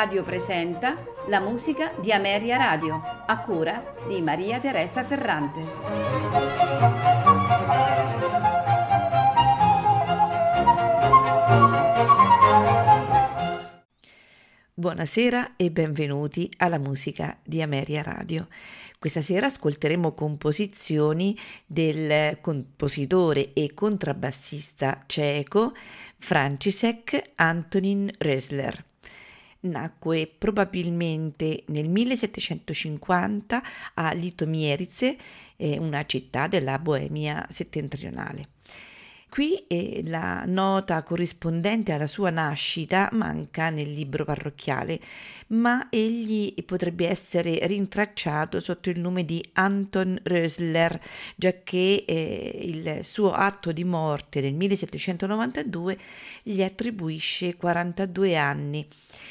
Radio presenta la musica di Ameria Radio, a cura di Maria Teresa Ferrante. Buonasera e benvenuti alla musica di Ameria Radio. Questa sera ascolteremo composizioni del compositore e contrabbassista ceco František Antonin Rösler. Nacque probabilmente nel 1750 a Litomierice, una città della Boemia settentrionale. Qui la nota corrispondente alla sua nascita manca nel libro parrocchiale, ma egli potrebbe essere rintracciato sotto il nome di Anton Rösler, giacché eh, il suo atto di morte del 1792 gli attribuisce 42 anni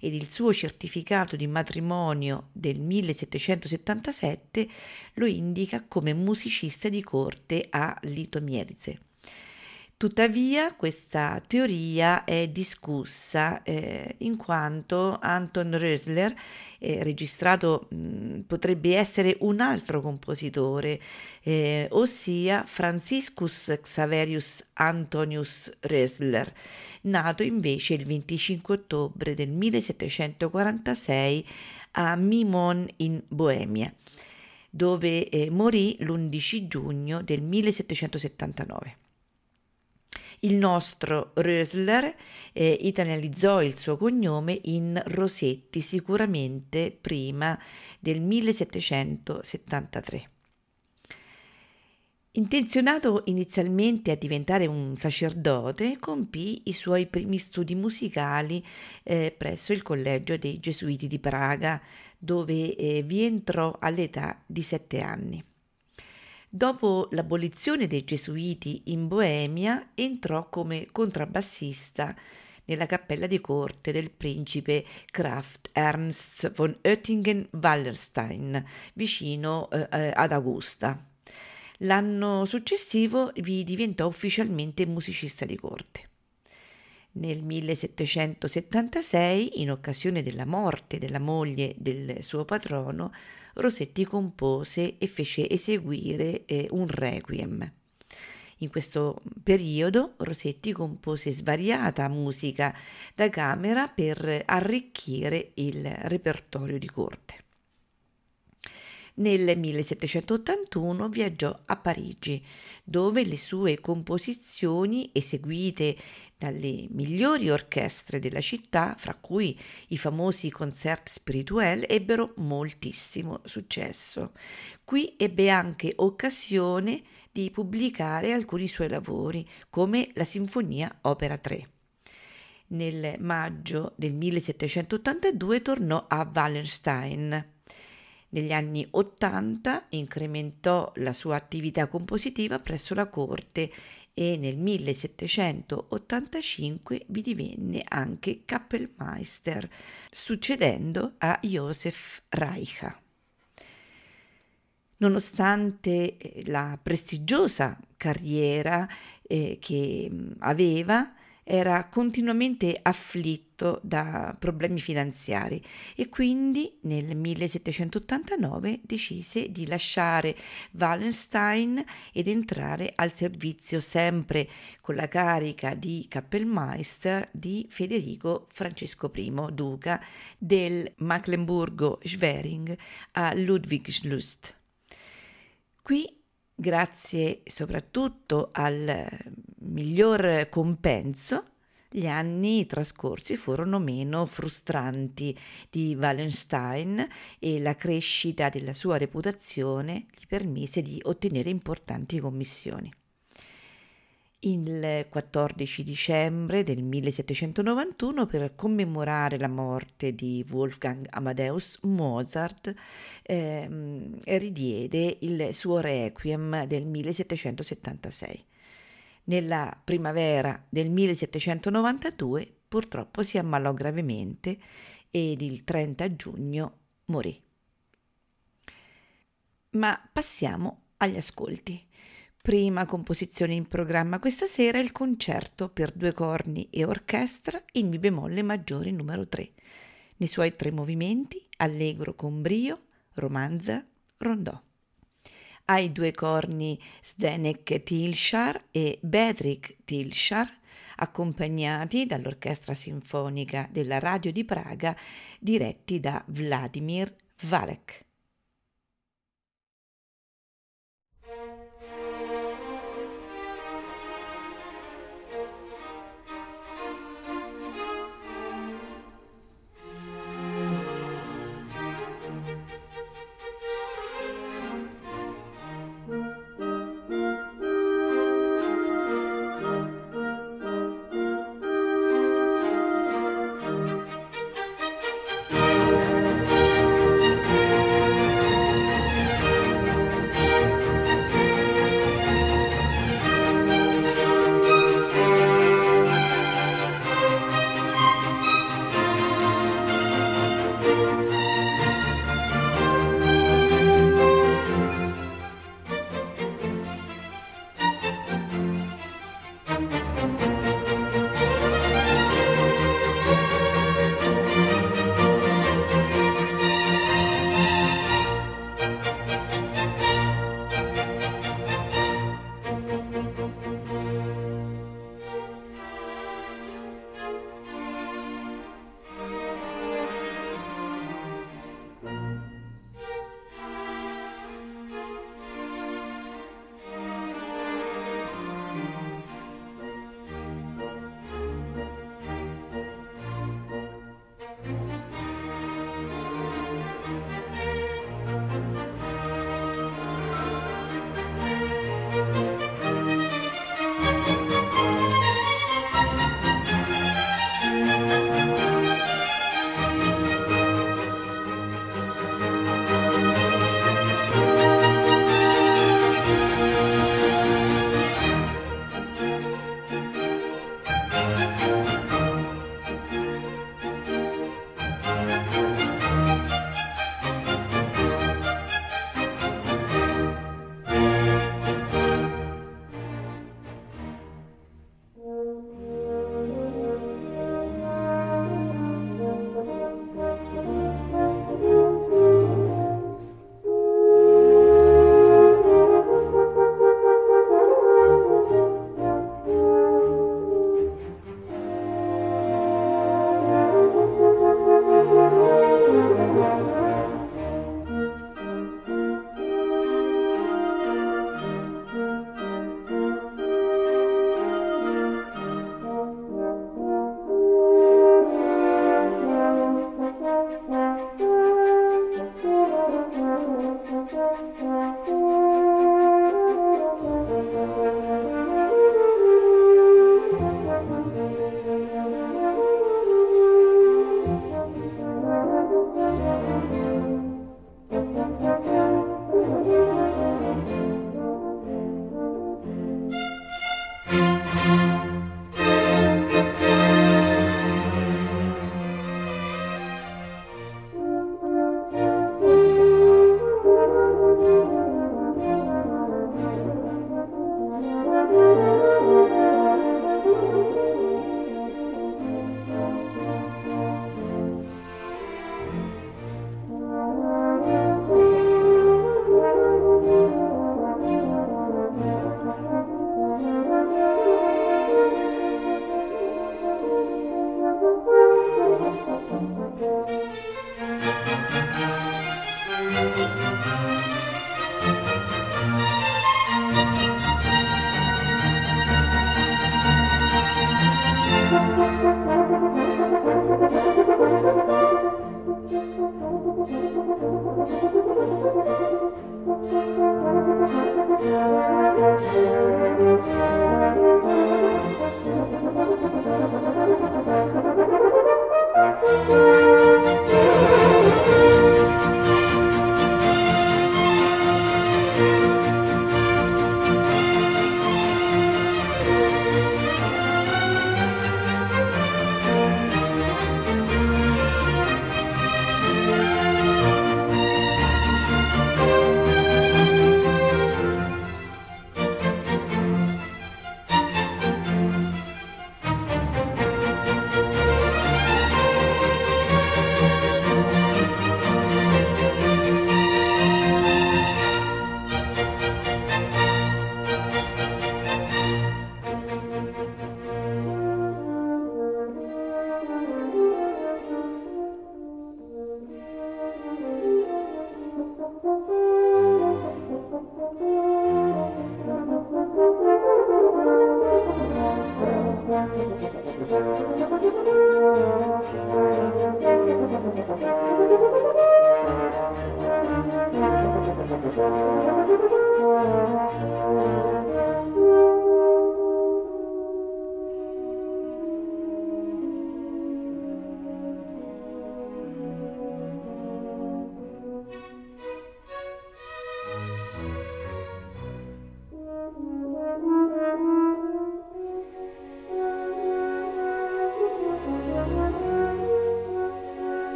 ed il suo certificato di matrimonio del 1777 lo indica come musicista di corte a Litomierice. Tuttavia questa teoria è discussa eh, in quanto Anton Rösler, eh, registrato mh, potrebbe essere un altro compositore, eh, ossia Franciscus Xaverius Antonius Rösler, nato invece il 25 ottobre del 1746 a Mimon in Boemia, dove eh, morì l'11 giugno del 1779. Il nostro Rösler eh, italianizzò il suo cognome in Rosetti sicuramente prima del 1773. Intenzionato inizialmente a diventare un sacerdote, compì i suoi primi studi musicali eh, presso il Collegio dei Gesuiti di Praga, dove eh, vi entrò all'età di sette anni. Dopo l'abolizione dei Gesuiti in Boemia entrò come contrabbassista nella cappella di corte del principe Kraft Ernst von Oettingen-Wallerstein, vicino eh, eh, ad Augusta. L'anno successivo vi diventò ufficialmente musicista di corte. Nel 1776, in occasione della morte della moglie del suo patrono, Rossetti compose e fece eseguire eh, un requiem. In questo periodo Rossetti compose svariata musica da camera per arricchire il repertorio di corte. Nel 1781 viaggiò a Parigi, dove le sue composizioni, eseguite dalle migliori orchestre della città, fra cui i famosi concert spirituel, ebbero moltissimo successo. Qui ebbe anche occasione di pubblicare alcuni suoi lavori, come la Sinfonia Opera 3 nel maggio del 1782 tornò a Wallenstein negli anni Ottanta incrementò la sua attività compositiva presso la corte e nel 1785 vi divenne anche Kappelmeister, succedendo a Josef Reicha. Nonostante eh, la prestigiosa carriera eh, che aveva, era continuamente afflitto da problemi finanziari e quindi nel 1789 decise di lasciare Wallenstein ed entrare al servizio sempre con la carica di Kappelmeister di Federico Francesco I, duca del Mecklenburgo-Schwerin a Ludwigslust. Qui grazie soprattutto al miglior compenso, gli anni trascorsi furono meno frustranti di Wallenstein e la crescita della sua reputazione gli permise di ottenere importanti commissioni. Il 14 dicembre del 1791, per commemorare la morte di Wolfgang Amadeus Mozart, ehm, ridiede il suo requiem del 1776. Nella primavera del 1792 purtroppo si ammalò gravemente ed il 30 giugno morì. Ma passiamo agli ascolti. Prima composizione in programma questa sera è il concerto per due corni e orchestra in Mi bemolle maggiore numero 3. nei suoi tre movimenti, allegro con brio, romanza, rondò. Ai due corni Zdenek Tilshar e Bedřich Tilshar, accompagnati dall'Orchestra Sinfonica della Radio di Praga, diretti da Vladimir Valek.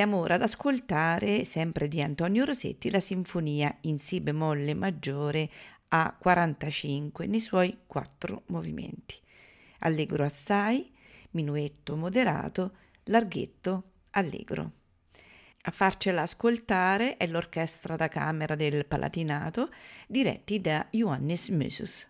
Andiamo ora ad ascoltare, sempre di Antonio Rosetti, la sinfonia in Si bemolle maggiore a 45 nei suoi quattro movimenti. Allegro assai, minuetto moderato, larghetto allegro. A farcela ascoltare è l'orchestra da camera del Palatinato, diretti da Johannes Mösus.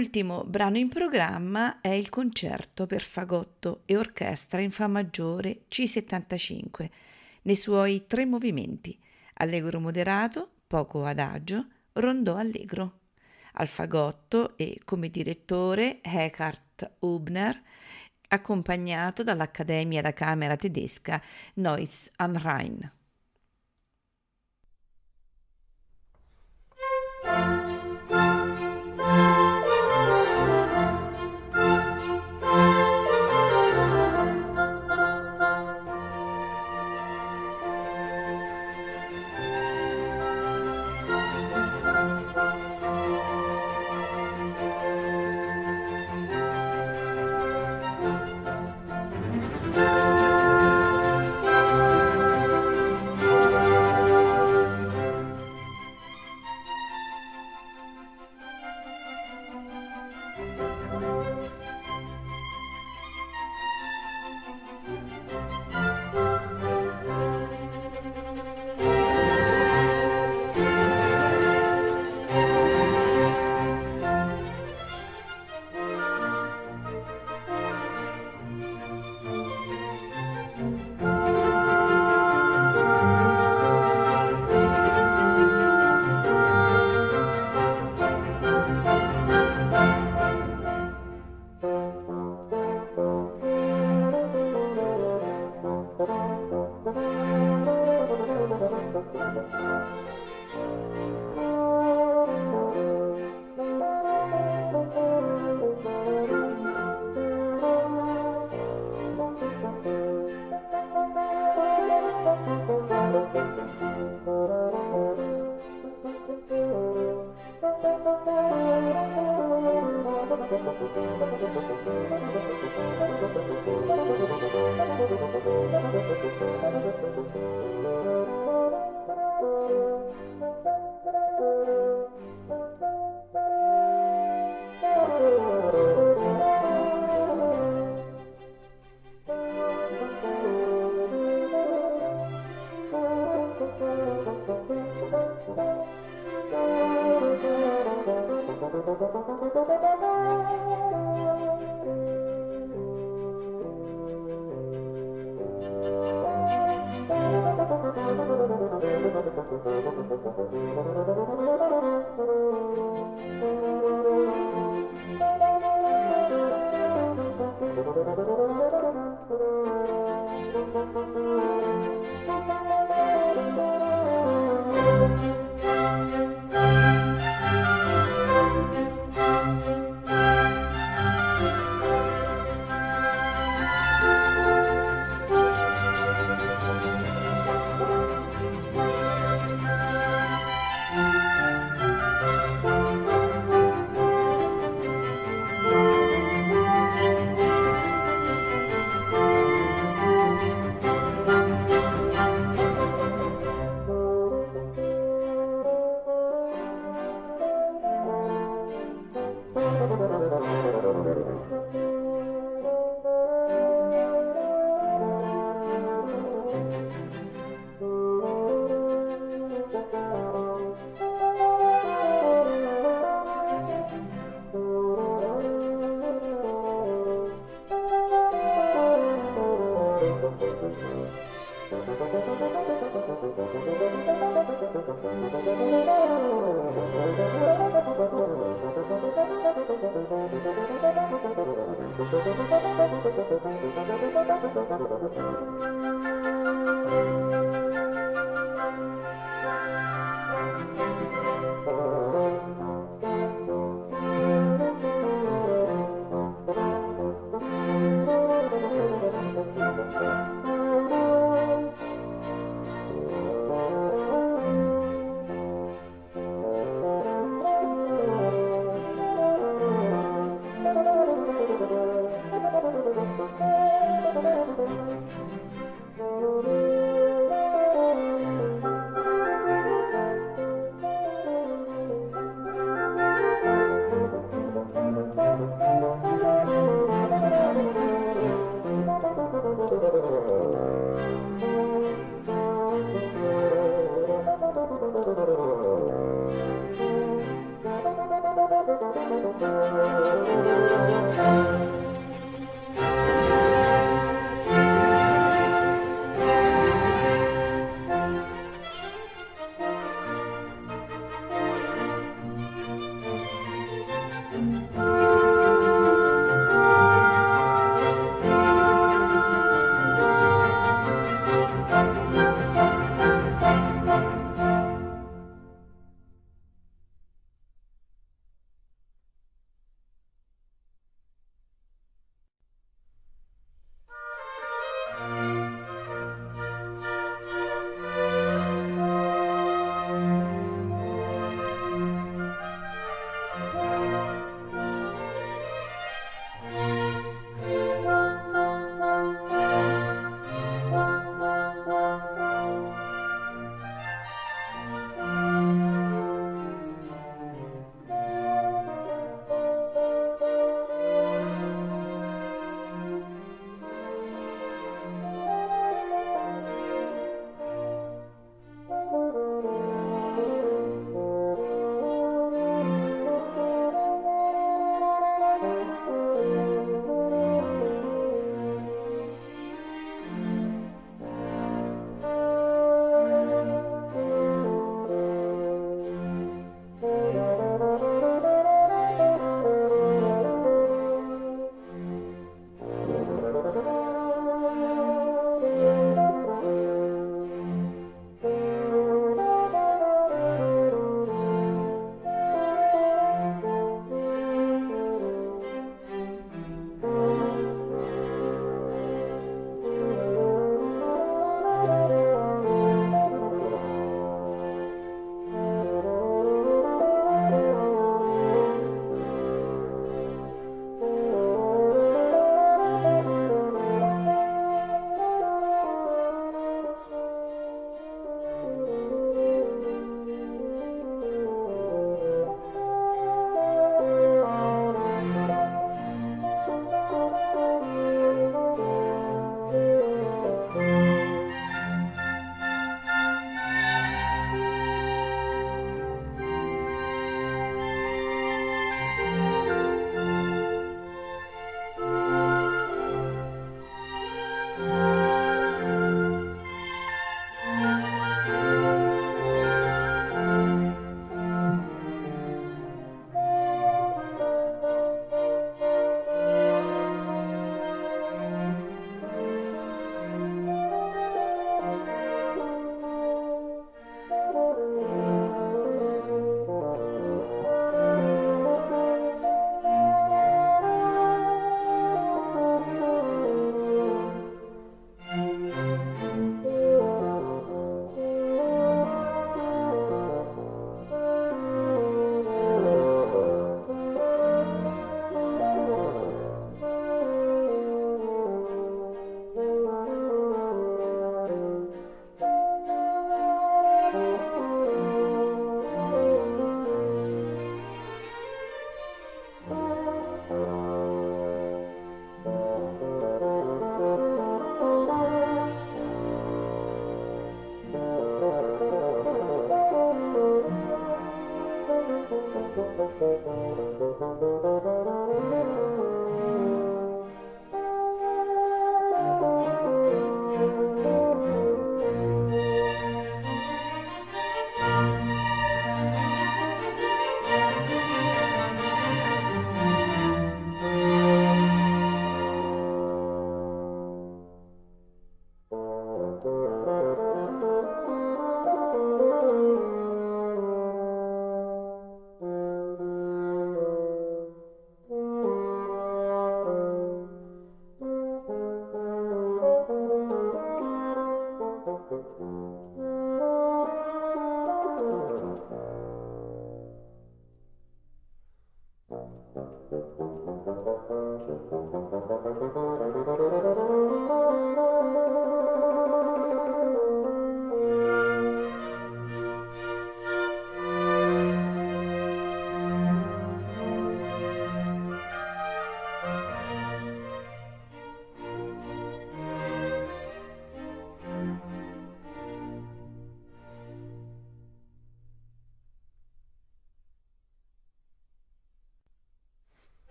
Ultimo brano in programma è il concerto per fagotto e orchestra in Fa maggiore C75, nei suoi tre movimenti, allegro moderato, poco adagio, rondò allegro. Al fagotto e come direttore Eckhart Hubner, accompagnato dall'Accademia da Camera tedesca Neuss am Rhein.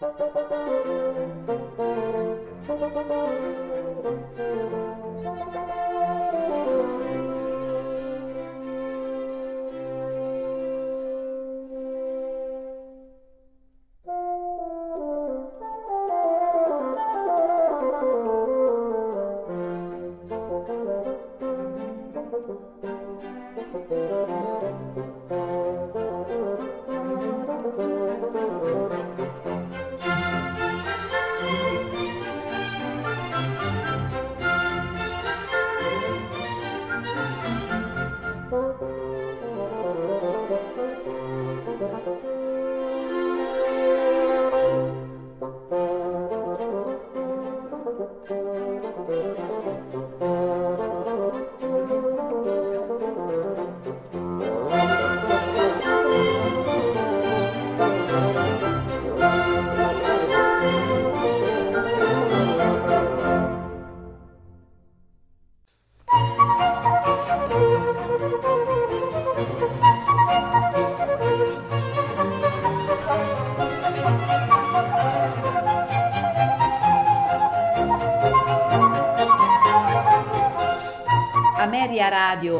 Thank you.